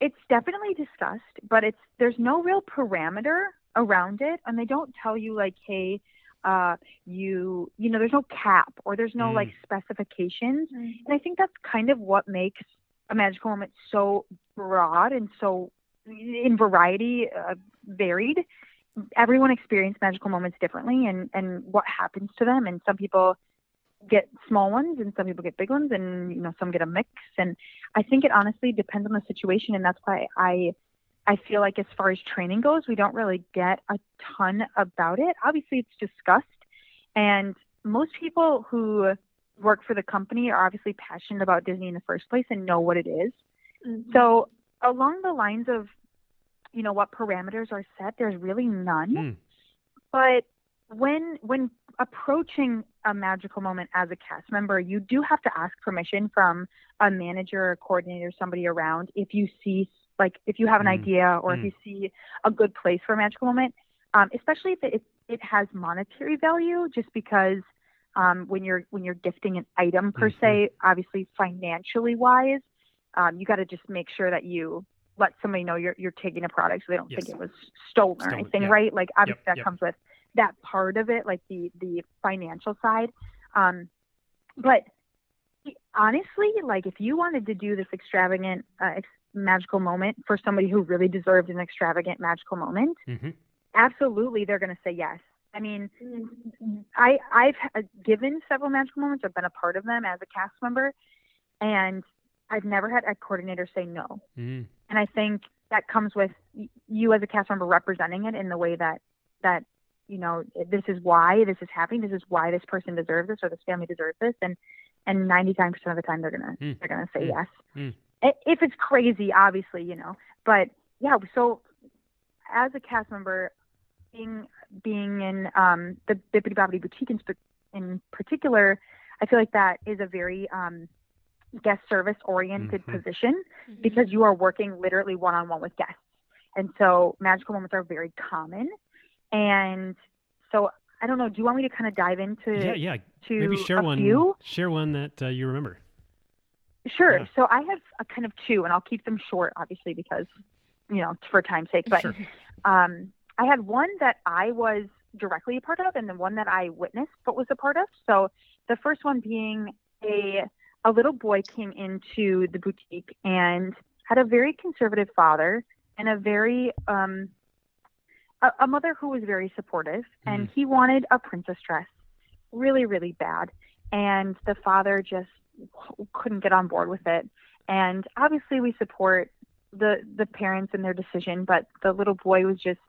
it's definitely discussed, but it's there's no real parameter around it, and they don't tell you like, hey, uh, you you know, there's no cap or there's no mm. like specifications, mm. and I think that's kind of what makes a magical moment so broad and so in variety uh, varied everyone experiences magical moments differently and and what happens to them and some people get small ones and some people get big ones and you know some get a mix and i think it honestly depends on the situation and that's why i i feel like as far as training goes we don't really get a ton about it obviously it's discussed and most people who work for the company are obviously passionate about disney in the first place and know what it is. Mm-hmm. so along the lines of you know what parameters are set there's really none mm. but when when approaching a magical moment as a cast member you do have to ask permission from a manager or coordinator somebody around if you see like if you have an mm. idea or mm. if you see a good place for a magical moment um, especially if it, it has monetary value just because um, when you're when you're gifting an item per mm-hmm. se obviously financially wise um, you got to just make sure that you let somebody know you're you're taking a product so they don't yes. think it was stolen, stolen or anything, yeah. right? Like obviously yep, that yep. comes with that part of it, like the the financial side. Um, but honestly, like if you wanted to do this extravagant uh, ex- magical moment for somebody who really deserved an extravagant magical moment, mm-hmm. absolutely they're going to say yes. I mean, I I've given several magical moments. I've been a part of them as a cast member, and I've never had a coordinator say no. Mm. And I think that comes with you as a cast member representing it in the way that that you know this is why this is happening. This is why this person deserves this or this family deserves this. And and 99% of the time they're gonna mm. they're gonna say mm. yes. Mm. If it's crazy, obviously, you know. But yeah, so as a cast member, being being in um, the Bibbidi Bobbidi Boutique in, in particular, I feel like that is a very um, guest service oriented mm-hmm. position mm-hmm. because you are working literally one on one with guests. And so magical moments are very common. And so I don't know. Do you want me to kind of dive into? Yeah, yeah. To Maybe share one. Few? Share one that uh, you remember. Sure. Yeah. So I have a kind of two, and I'll keep them short, obviously, because you know for time's sake. But sure. um, I had one that I was directly a part of, and the one that I witnessed but was a part of. So the first one being a a little boy came into the boutique and had a very conservative father and a very um, a, a mother who was very supportive, and Mm. he wanted a princess dress, really, really bad, and the father just couldn't get on board with it. And obviously, we support the the parents and their decision, but the little boy was just,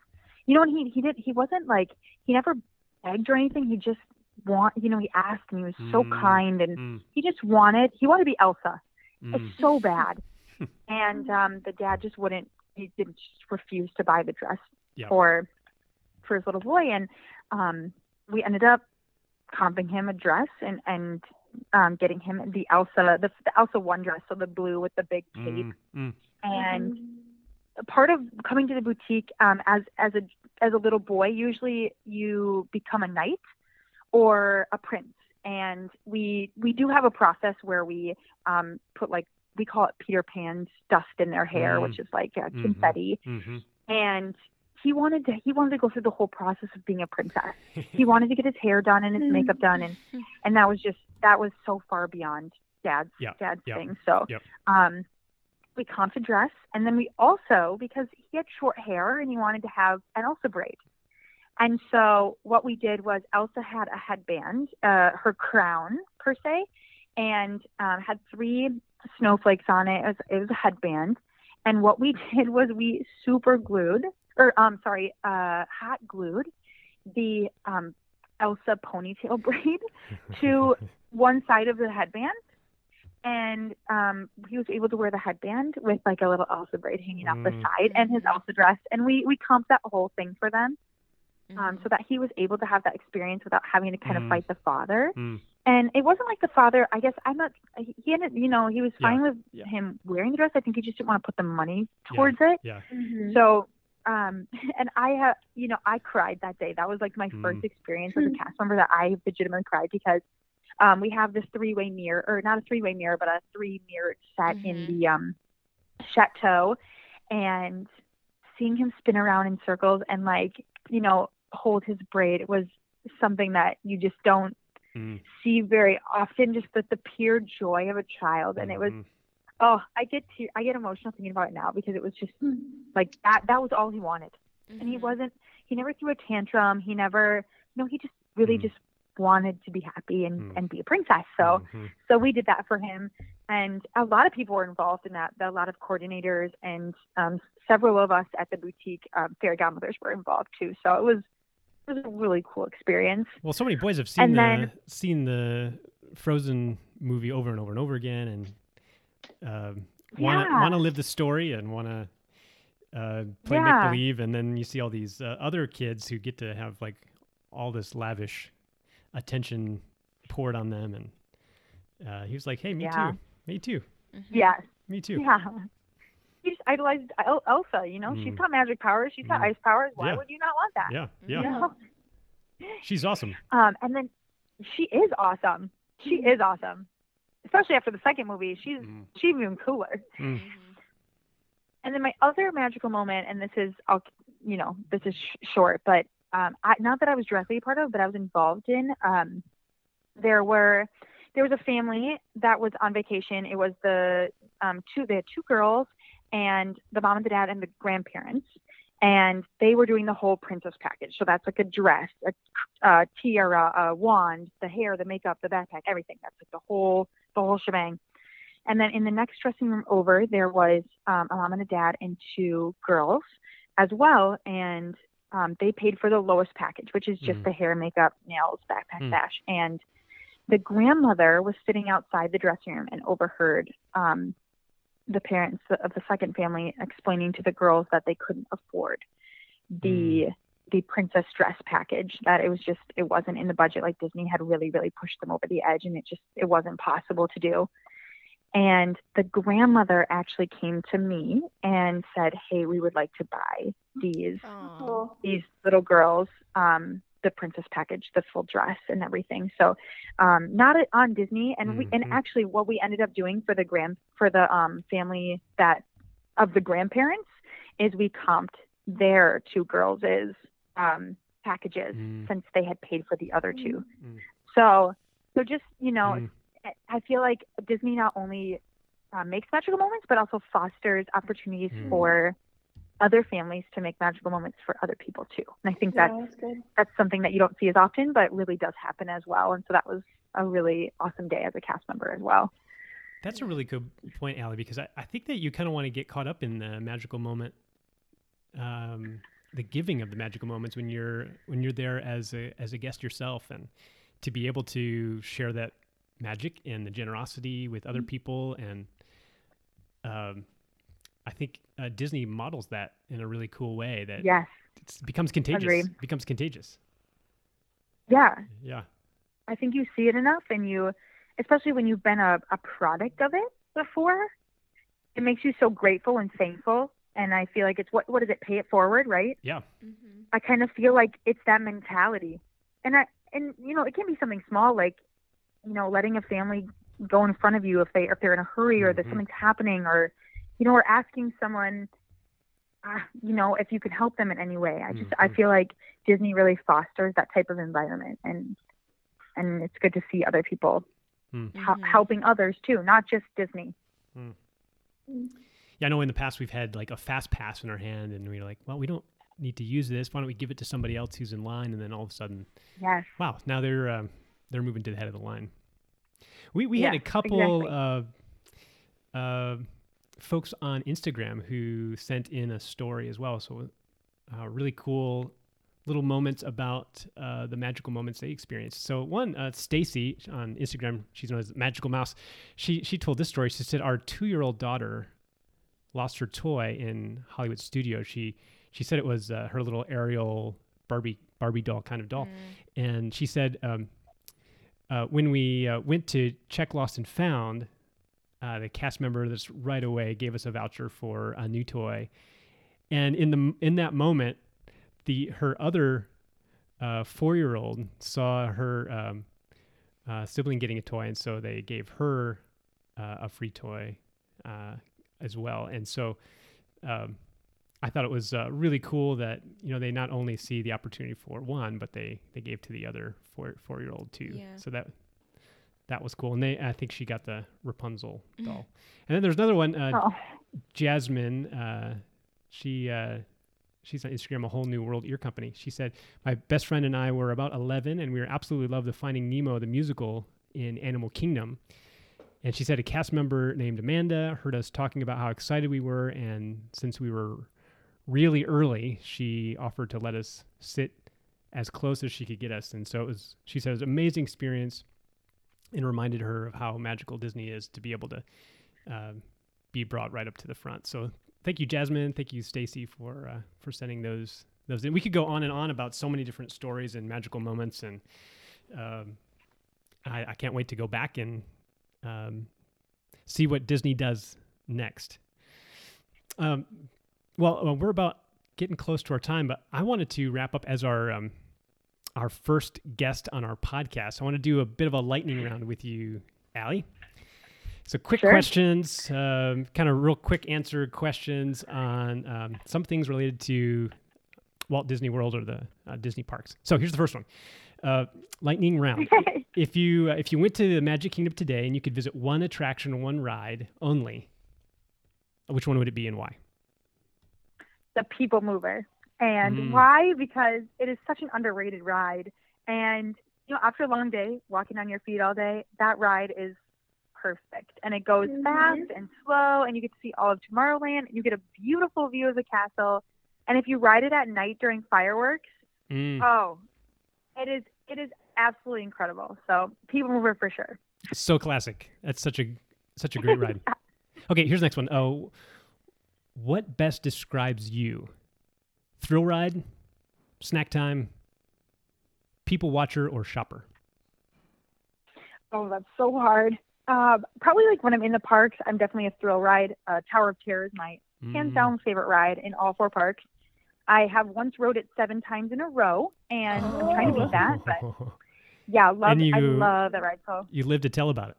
you know, and he he did he wasn't like he never begged or anything. He just want you know he asked and he was so Mm. kind and Mm, he just wanted he wanted to be Elsa. mm. It's so bad. and um the dad just wouldn't he didn't just refuse to buy the dress For for his little boy and um we ended up comping him a dress and and um getting him the Elsa the, the Elsa one dress so the blue with the big cape Mm, mm. and part of coming to the boutique um, as as a as a little boy, usually you become a knight or a prince, and we we do have a process where we um, put like we call it Peter Pan's dust in their hair, Mm. which is like uh, Mhm. confetti, Mhm. and he wanted to he wanted to go through the whole process of being a princess. He wanted to get his hair done and his Mm. makeup done, and and that was just that was so far beyond dad's Yeah, dad's yeah, thing. So yep. um, we comped a dress, and then we also because he had short hair and he wanted to have an Elsa braid. And so what we did was Elsa had a headband, uh, her crown per se, and um, had three snowflakes on it. It was, it was a headband. And what we did was we super glued, or um, sorry, uh, hot glued the um, Elsa ponytail braid to one side of the headband. And um, he was able to wear the headband with like a little Elsa braid hanging off the Mm. side and his Elsa dress. And we, we comped that whole thing for them Mm-hmm. um, so that he was able to have that experience without having to kind Mm. of fight the father. Mm. And it wasn't like the father. I guess I'm not. He ended. You know, he was Yeah, fine with yeah. him wearing the dress. I think he just didn't want to put the money Yeah, towards it. Yeah. Mhm. So, um, and I have, you know, I cried that day. That was like my Mm. first experience as a Mm. cast member that I legitimately cried because um, we have this three-way mirror, or not a three-way mirror, but a three-mirrored set in Mhm. the um, chateau, and seeing him spin around in circles and like, you know, hold his braid was something that you just don't Mm. see very often. Just the, the pure joy of a child, and it was Mhm. Oh, I get te- I get emotional thinking about it now because it was just Mhm. like that. That was all he wanted and he Mhm. wasn't he never threw a tantrum he never you know he just really Mm. just wanted to be happy and Mm. and be a princess so Mhm. so we did that for him and a lot of people were involved in that a lot of coordinators and um, several of us at the boutique um, fairy godmothers were involved too so it was it was a really cool experience Well, so many boys have seen And the then- seen the Frozen movie over and over and over again, and um, want to Yeah. want to live the story and want to uh, play Yeah. make believe, and then you see all these uh, other kids who get to have like all this lavish attention poured on them, and uh, he was like, "Hey, me Yeah. too, me too, Mhm. yes me too." yeah he just idolized El- elsa you know she's got magic powers she's got Mm. ice powers why Yeah. would you not want that Yeah, You yeah, know? she's awesome. Um, and then she is awesome. She is awesome, especially after the second movie. She's Mm. she's even cooler. Mm. And then my other magical moment, and this is, I'll, you know, this is sh- short, but um, I, not that I was directly a part of, but I was involved in. Um, there were, there was a family that was on vacation. It was the um, two, they had two girls, and the mom and the dad and the grandparents, and they were doing the whole princess package. So that's like a dress, a, a tiara, a wand, the hair, the makeup, the backpack, everything. That's like the whole, the whole shebang. And then in the next dressing room over, there was um, a mom and a dad and two girls as well. And um, they paid for the lowest package, which is just Mhm. the hair, makeup, nails, backpack, Mm. bash. And the grandmother was sitting outside the dressing room and overheard um, the parents of the second family explaining to the girls that they couldn't afford the the princess dress package that it was just it wasn't in the budget like disney had really really pushed them over the edge and it just it wasn't possible to do and the grandmother actually came to me and said hey we would like to buy these Aw. Cool. these little girls um the princess package the full dress and everything so um not on disney and we and Mhm. actually what we ended up doing for the grand for the um family that of the grandparents is we comped their two girls' um packages Mm. since they had paid for the other two Mm. so so just you know Mm. I- I feel like Disney not only uh, makes magical moments, but also fosters opportunities Mm. for other families to make magical moments for other people too. And I think Yeah, that's that's good. that's something that you don't see as often, but really does happen as well. And so that was a really awesome day as a cast member as well. That's a really good point, Allie, because I, I think that you kind of want to get caught up in the magical moment, um, the giving of the magical moments when you're when you're there as a as a guest yourself, and to be able to share that magic and the generosity with other people, and um, I think uh, Disney models that in a really cool way that Yes. it becomes contagious. Agreed. Becomes contagious. Yeah. Yeah. I think you see it enough and you especially when you've been a, a product of it before, it makes you so grateful and thankful. And I feel like it's what what does it pay it forward, right? Yeah. Mm-hmm. I kind of feel like it's that mentality. And I and you know, it can be something small like, you know, letting a family go in front of you if they if they're in a hurry or that Mhm. something's happening or you know, or asking someone uh, you know, if you can help them in any way. I just I Mhm. feel like Disney really fosters that type of environment and and it's good to see other people Mm. hel- Mhm. helping others too, not just Disney. Yeah, I know in the past we've had like a fast pass in our hand, and we're like, well, we don't need to use this. Why don't we give it to somebody else who's in line? And then all of a sudden, Yes. wow, now they're um, they're moving to the head of the line. We we had a Yes, couple exactly. uh, uh, folks on Instagram who sent in a story as well. So uh, really cool little moments about uh, the magical moments they experienced. So one, uh, Stacy on Instagram, she's known as Magical Mouse. She she told this story. She said our two year old daughter lost her toy in Hollywood studio. She she said it was uh, her little Ariel Barbie Barbie doll kind of doll, and she said um, uh, when we uh, went to check lost and found, uh, the cast member that's right away gave us a voucher for a new toy, and in the in that moment, the her other uh, four year old saw her um, uh, sibling getting a toy, and so they gave her uh, a free toy uh, as well. And so um, I thought it was uh, really cool that you know they not only see the opportunity for one, but they they gave to the other four four year old too. Yeah. So that that was cool. And they I think she got the Rapunzel Mhm. doll. And then there's another one, uh, Oh, Jasmine. Uh, she uh, she's on Instagram, a whole new world ear company. She said, "My best friend and I were about 11, and we were absolutely loved the Finding Nemo the musical in Animal Kingdom." And she said a cast member named Amanda heard us talking about how excited we were, and since we were really early, she offered to let us sit as close as she could get us. And so it was. She said it was an amazing experience, and reminded her of how magical Disney is to be able to um, be brought right up to the front. So thank you, Jasmine. Thank you, Stacy, for uh, for sending those those in. We could go on and on about so many different stories and magical moments, and um, I, I can't wait to go back and um, see what Disney does next. Um, well, uh, we're about getting close to our time, but I wanted to wrap up as our um, our first guest on our podcast. I want to do a bit of a lightning round with you, Allie. So, quick Sure. questions, um, kind of real quick answer questions on um, some things related to Walt Disney World or the uh, Disney parks. So, here's the first one: uh, lightning round. if you uh, if you went to the Magic Kingdom today and you could visit one attraction one ride only, which one would it be and why? the People Mover. And Mm. why? Because it is such an underrated ride. And, you know, after a long day, walking on your feet all day, that ride is perfect. And it goes Mhm. fast and slow, and you get to see all of Tomorrowland. And you get a beautiful view of the castle. And if you ride it at night during fireworks, Mm, oh, it is it is absolutely incredible. So People Mover for sure. so classic. That's such a such a great ride. Okay, here's the next one. Oh, what best describes you? Thrill ride, snack time, people watcher, or shopper? Oh, that's so hard. Um, probably like when I'm in the parks, I'm definitely a thrill ride. Uh, Tower of Terror is my hands Mm. down favorite ride in all four parks. I have once rode it seven times in a row, and I'm trying to beat that. But yeah, love And I love that ride. So You live to tell about it.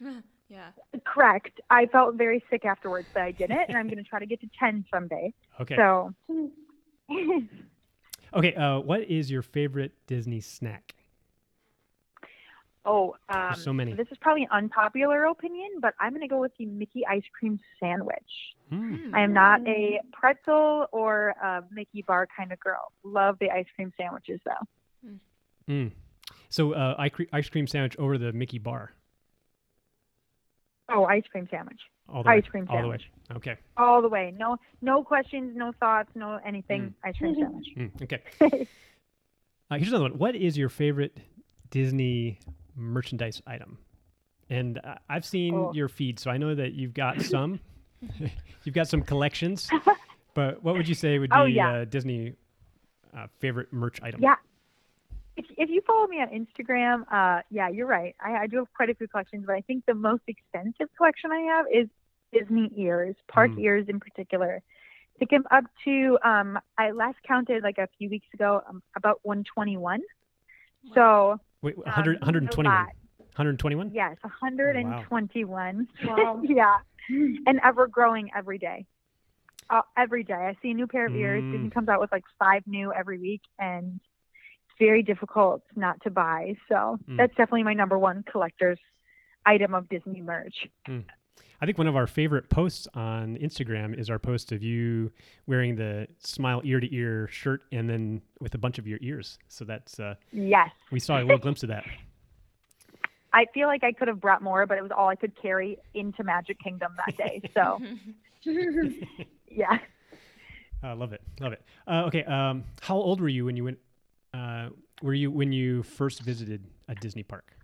yeah. correct. I felt very sick afterwards, but I did it, and I'm going to try to get to ten someday. Okay. So Okay. Uh, what is your favorite Disney snack? Oh, um, so many. This is probably an unpopular opinion, but I'm going to go with the Mickey ice cream sandwich. Mm. I am not a pretzel or a Mickey bar kind of girl. Love the ice cream sandwiches though. Mm. So uh, ice ice cream sandwich over the Mickey bar. Oh, ice cream sandwich. All the Ice way. cream All the way. sandwich. Okay. All the way. No no questions, no thoughts, no anything. Ice cream sandwich. Mm, okay. Uh, here's another one. What is your favorite Disney merchandise item? And uh, I've seen Oh. your feed, so I know that you've got some. you've got some collections. But what would you say would be Oh, yeah. uh, Disney uh, favorite merch item? Yeah. If, if you follow me on Instagram, uh, yeah, you're right. I, I do have quite a few collections, but I think the most extensive collection I have is Disney ears, park Mm. ears in particular. I think I'm up to, um, I last counted like a few weeks ago, um, about 121. So, Wait, um, 100, a 121. 121? Yes, 121. Wow. yeah, and ever growing every day. Uh, every day, I see a new pair of ears. Mm. Disney comes out with like five new every week, and it's very difficult not to buy. So Mm. that's definitely my number one collector's item of Disney merch. I think one of our favorite posts on Instagram is our post of you wearing the smile ear to ear shirt and then with a bunch of your ears. So that's uh, Yes, we saw a little glimpse of that. I feel like I could have brought more, but it was all I could carry into Magic Kingdom that day. So yeah, I love it, love it. Uh, okay, um, how old were you when you went? Uh, were you when you first visited a Disney park?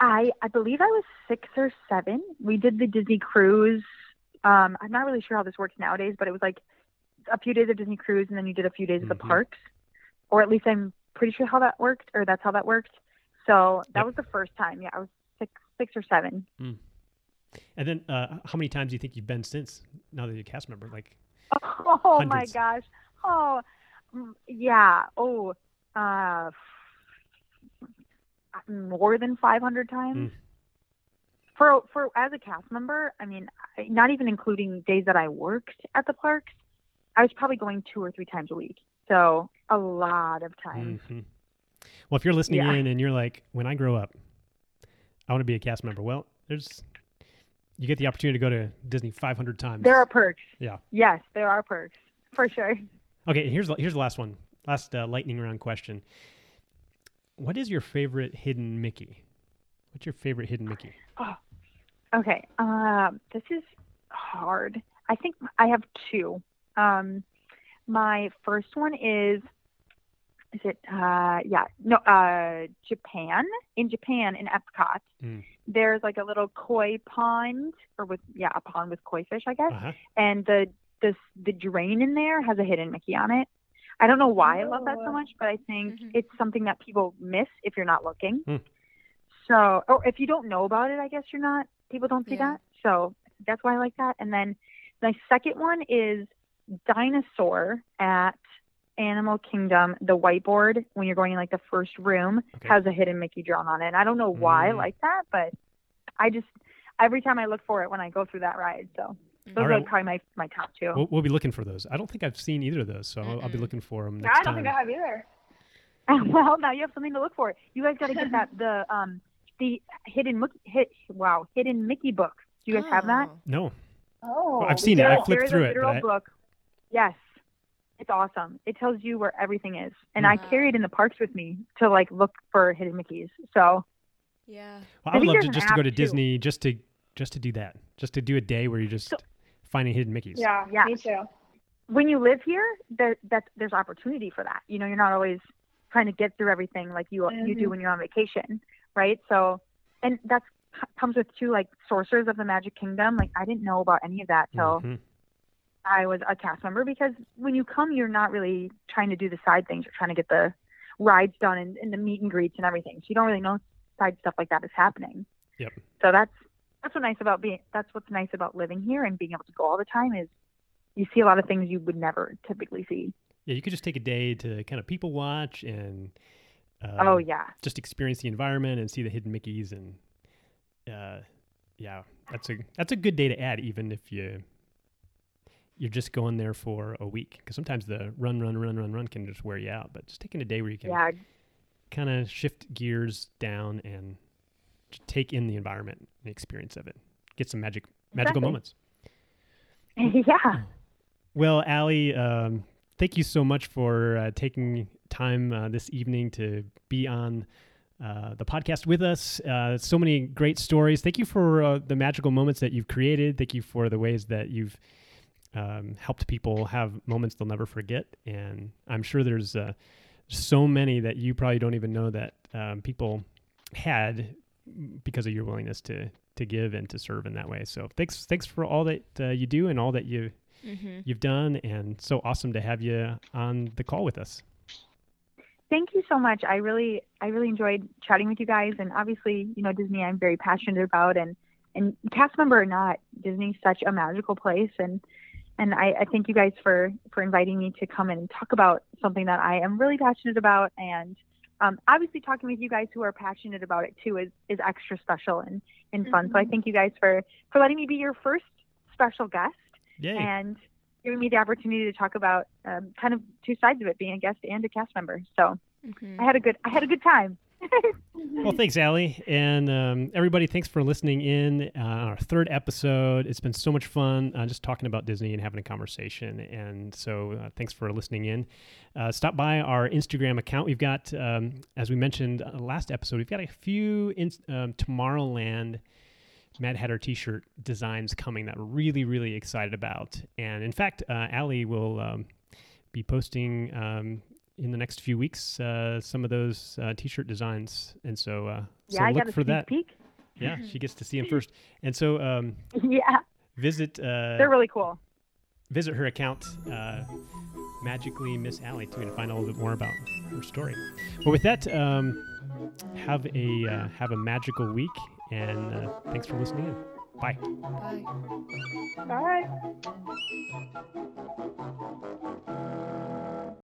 I I believe I was six or seven. We did the Disney cruise. Um, I'm not really sure how this works nowadays, but it was like a few days of Disney cruise, and then you did a few days of Mhm. the parks, or at least I'm pretty sure how that worked, or that's how that worked. So that Yep. was the first time. Yeah, I was six, six or seven. And then, uh, how many times do you think you've been since? Now that you're a cast member, like Oh my gosh. Oh, mm, yeah. Oh, uh, more than 500 times. Mm. For for as a cast member, I mean, not even including days that I worked at the parks, I was probably going two or three times a week. So a lot of times. mhm. well, if you're listening Yeah. in and you're like, when I grow up, I want to be a cast member. Well, there's you get the opportunity to go to Disney 500 times. There are perks. Yeah. Yes, there are perks for sure. Okay, here's the- here's the last one. Last uh, lightning round question. What is your favorite hidden Mickey? What's your favorite hidden Mickey? Oh, Okay. Um, this is hard. I think I have two. Um, my first one is, is it, uh, yeah, no, uh, Japan. In Japan, in Epcot, Mm. there's like a little koi pond, or with, yeah, a pond with koi fish, I guess. Uh-huh. And the, the, the drain in there has a hidden Mickey on it. I don't know why I love that so Oh. much, but I think Mhm. it's something that people miss if you're not looking. Hmm. So, or if you don't know about it, I guess you're not. People don't see Yeah. that. So that's why I like that. And then my second one is dinosaur at Animal Kingdom. The whiteboard when you're going in like the first room Okay. has a hidden Mickey drawn on it. And I don't know why I Mm. like that, but I just every time I look for it when I go through that ride. So those All are probably my my top two. We'll, we'll be looking for those. I don't think I've seen either of those, so I'll, I'll be looking for them Yeah, next I don't time. think I have either. well, now you have something to look for. You guys got to get that the um the hidden Mickey hit wow hidden Mickey book. Do you guys have that? Oh. no, Oh, I've seen it. I flipped there is through it, but I- book. Yes, it's awesome. It tells you where everything is, and. I carry it in the parks with me to like look for hidden Mickeys. So Yeah. Well, I I would love to just to go app, to too. Disney just to just to do that, just to do a day where you're just So- finding hidden Mickey's. Yeah, Yeah. me too. when you live here, there that there's opportunity for that. You know, you're not always trying to get through everything like you you do Mhm. when you're on vacation, right? So, and that comes with two like sorcerers of the Magic Kingdom. Like I didn't know about any of that till Mhm. I was a cast member because when you come, you're not really trying to do the side things. You're trying to get the rides done and, and the meet and greets and everything. So you don't really know side stuff like that is happening. Yep. So that's that's what's nice about being. That's what's nice about living here and being able to go all the time is you see a lot of things you would never typically see. Yeah, you could just take a day to kind of people watch and um, oh yeah, just experience the environment and see the hidden Mickey's and uh, yeah, that's a that's a good day to add even if you you're just going there for a week because sometimes the run run run run run can just wear you out. But just taking a day where you can yeah, kind of shift gears down and take in the environment and experience of it. Get some magic magical Exactly. moments. yeah. Well, Allie, um, thank you so much for uh, taking time uh, this evening to be on uh, the podcast with us. Uh, so many great stories. Thank you for uh, the magical moments that you've created. Thank you for the ways that you've um, helped people have moments they'll never forget. And I'm sure there's uh, so many that you probably don't even know that um, people had because of your willingness to to give and to serve in that way. So thanks thanks for all that uh, you do and all that you Mm-hmm. you've done and so awesome to have you on the call with us Thank you so much. I really, I really enjoyed chatting with you guys, and obviously, you know, Disney. I'm very passionate about, and and cast member or not, Disney's such a magical place, and and I, I thank you guys for for inviting me to come and talk about something that I am really passionate about, and um, obviously talking with you guys who are passionate about it too is is extra special and and fun. So I Mhm. thank you guys for for letting me be your first special guest yay and giving me the opportunity to talk about um, kind of two sides of it, being a guest and a cast member. So. Mm-hmm. I had a good I had a good time. Well thanks Allie. and um, everybody thanks for listening in uh, our third episode it's been so much fun uh, just talking about disney and having a conversation and so uh, thanks for listening in uh, stop by our instagram account we've got um, as we mentioned uh, last episode we've got a few in, um, tomorrowland Mad Hatter T-shirt designs coming that we're really, really excited about. And in fact, uh, Allie will um, be posting um, in the next few weeks uh, some of those uh, T-shirt designs, and so uh, Yeah, so I look got a for sneak that. peek. Yeah, she gets to see them first, and so um, Yeah, visit uh, they're really cool. visit her account. Uh, magically miss Allie too and find out a little bit more about her story well with that um, have a uh, have a magical week and uh, thanks for listening in bye Bye. Bye.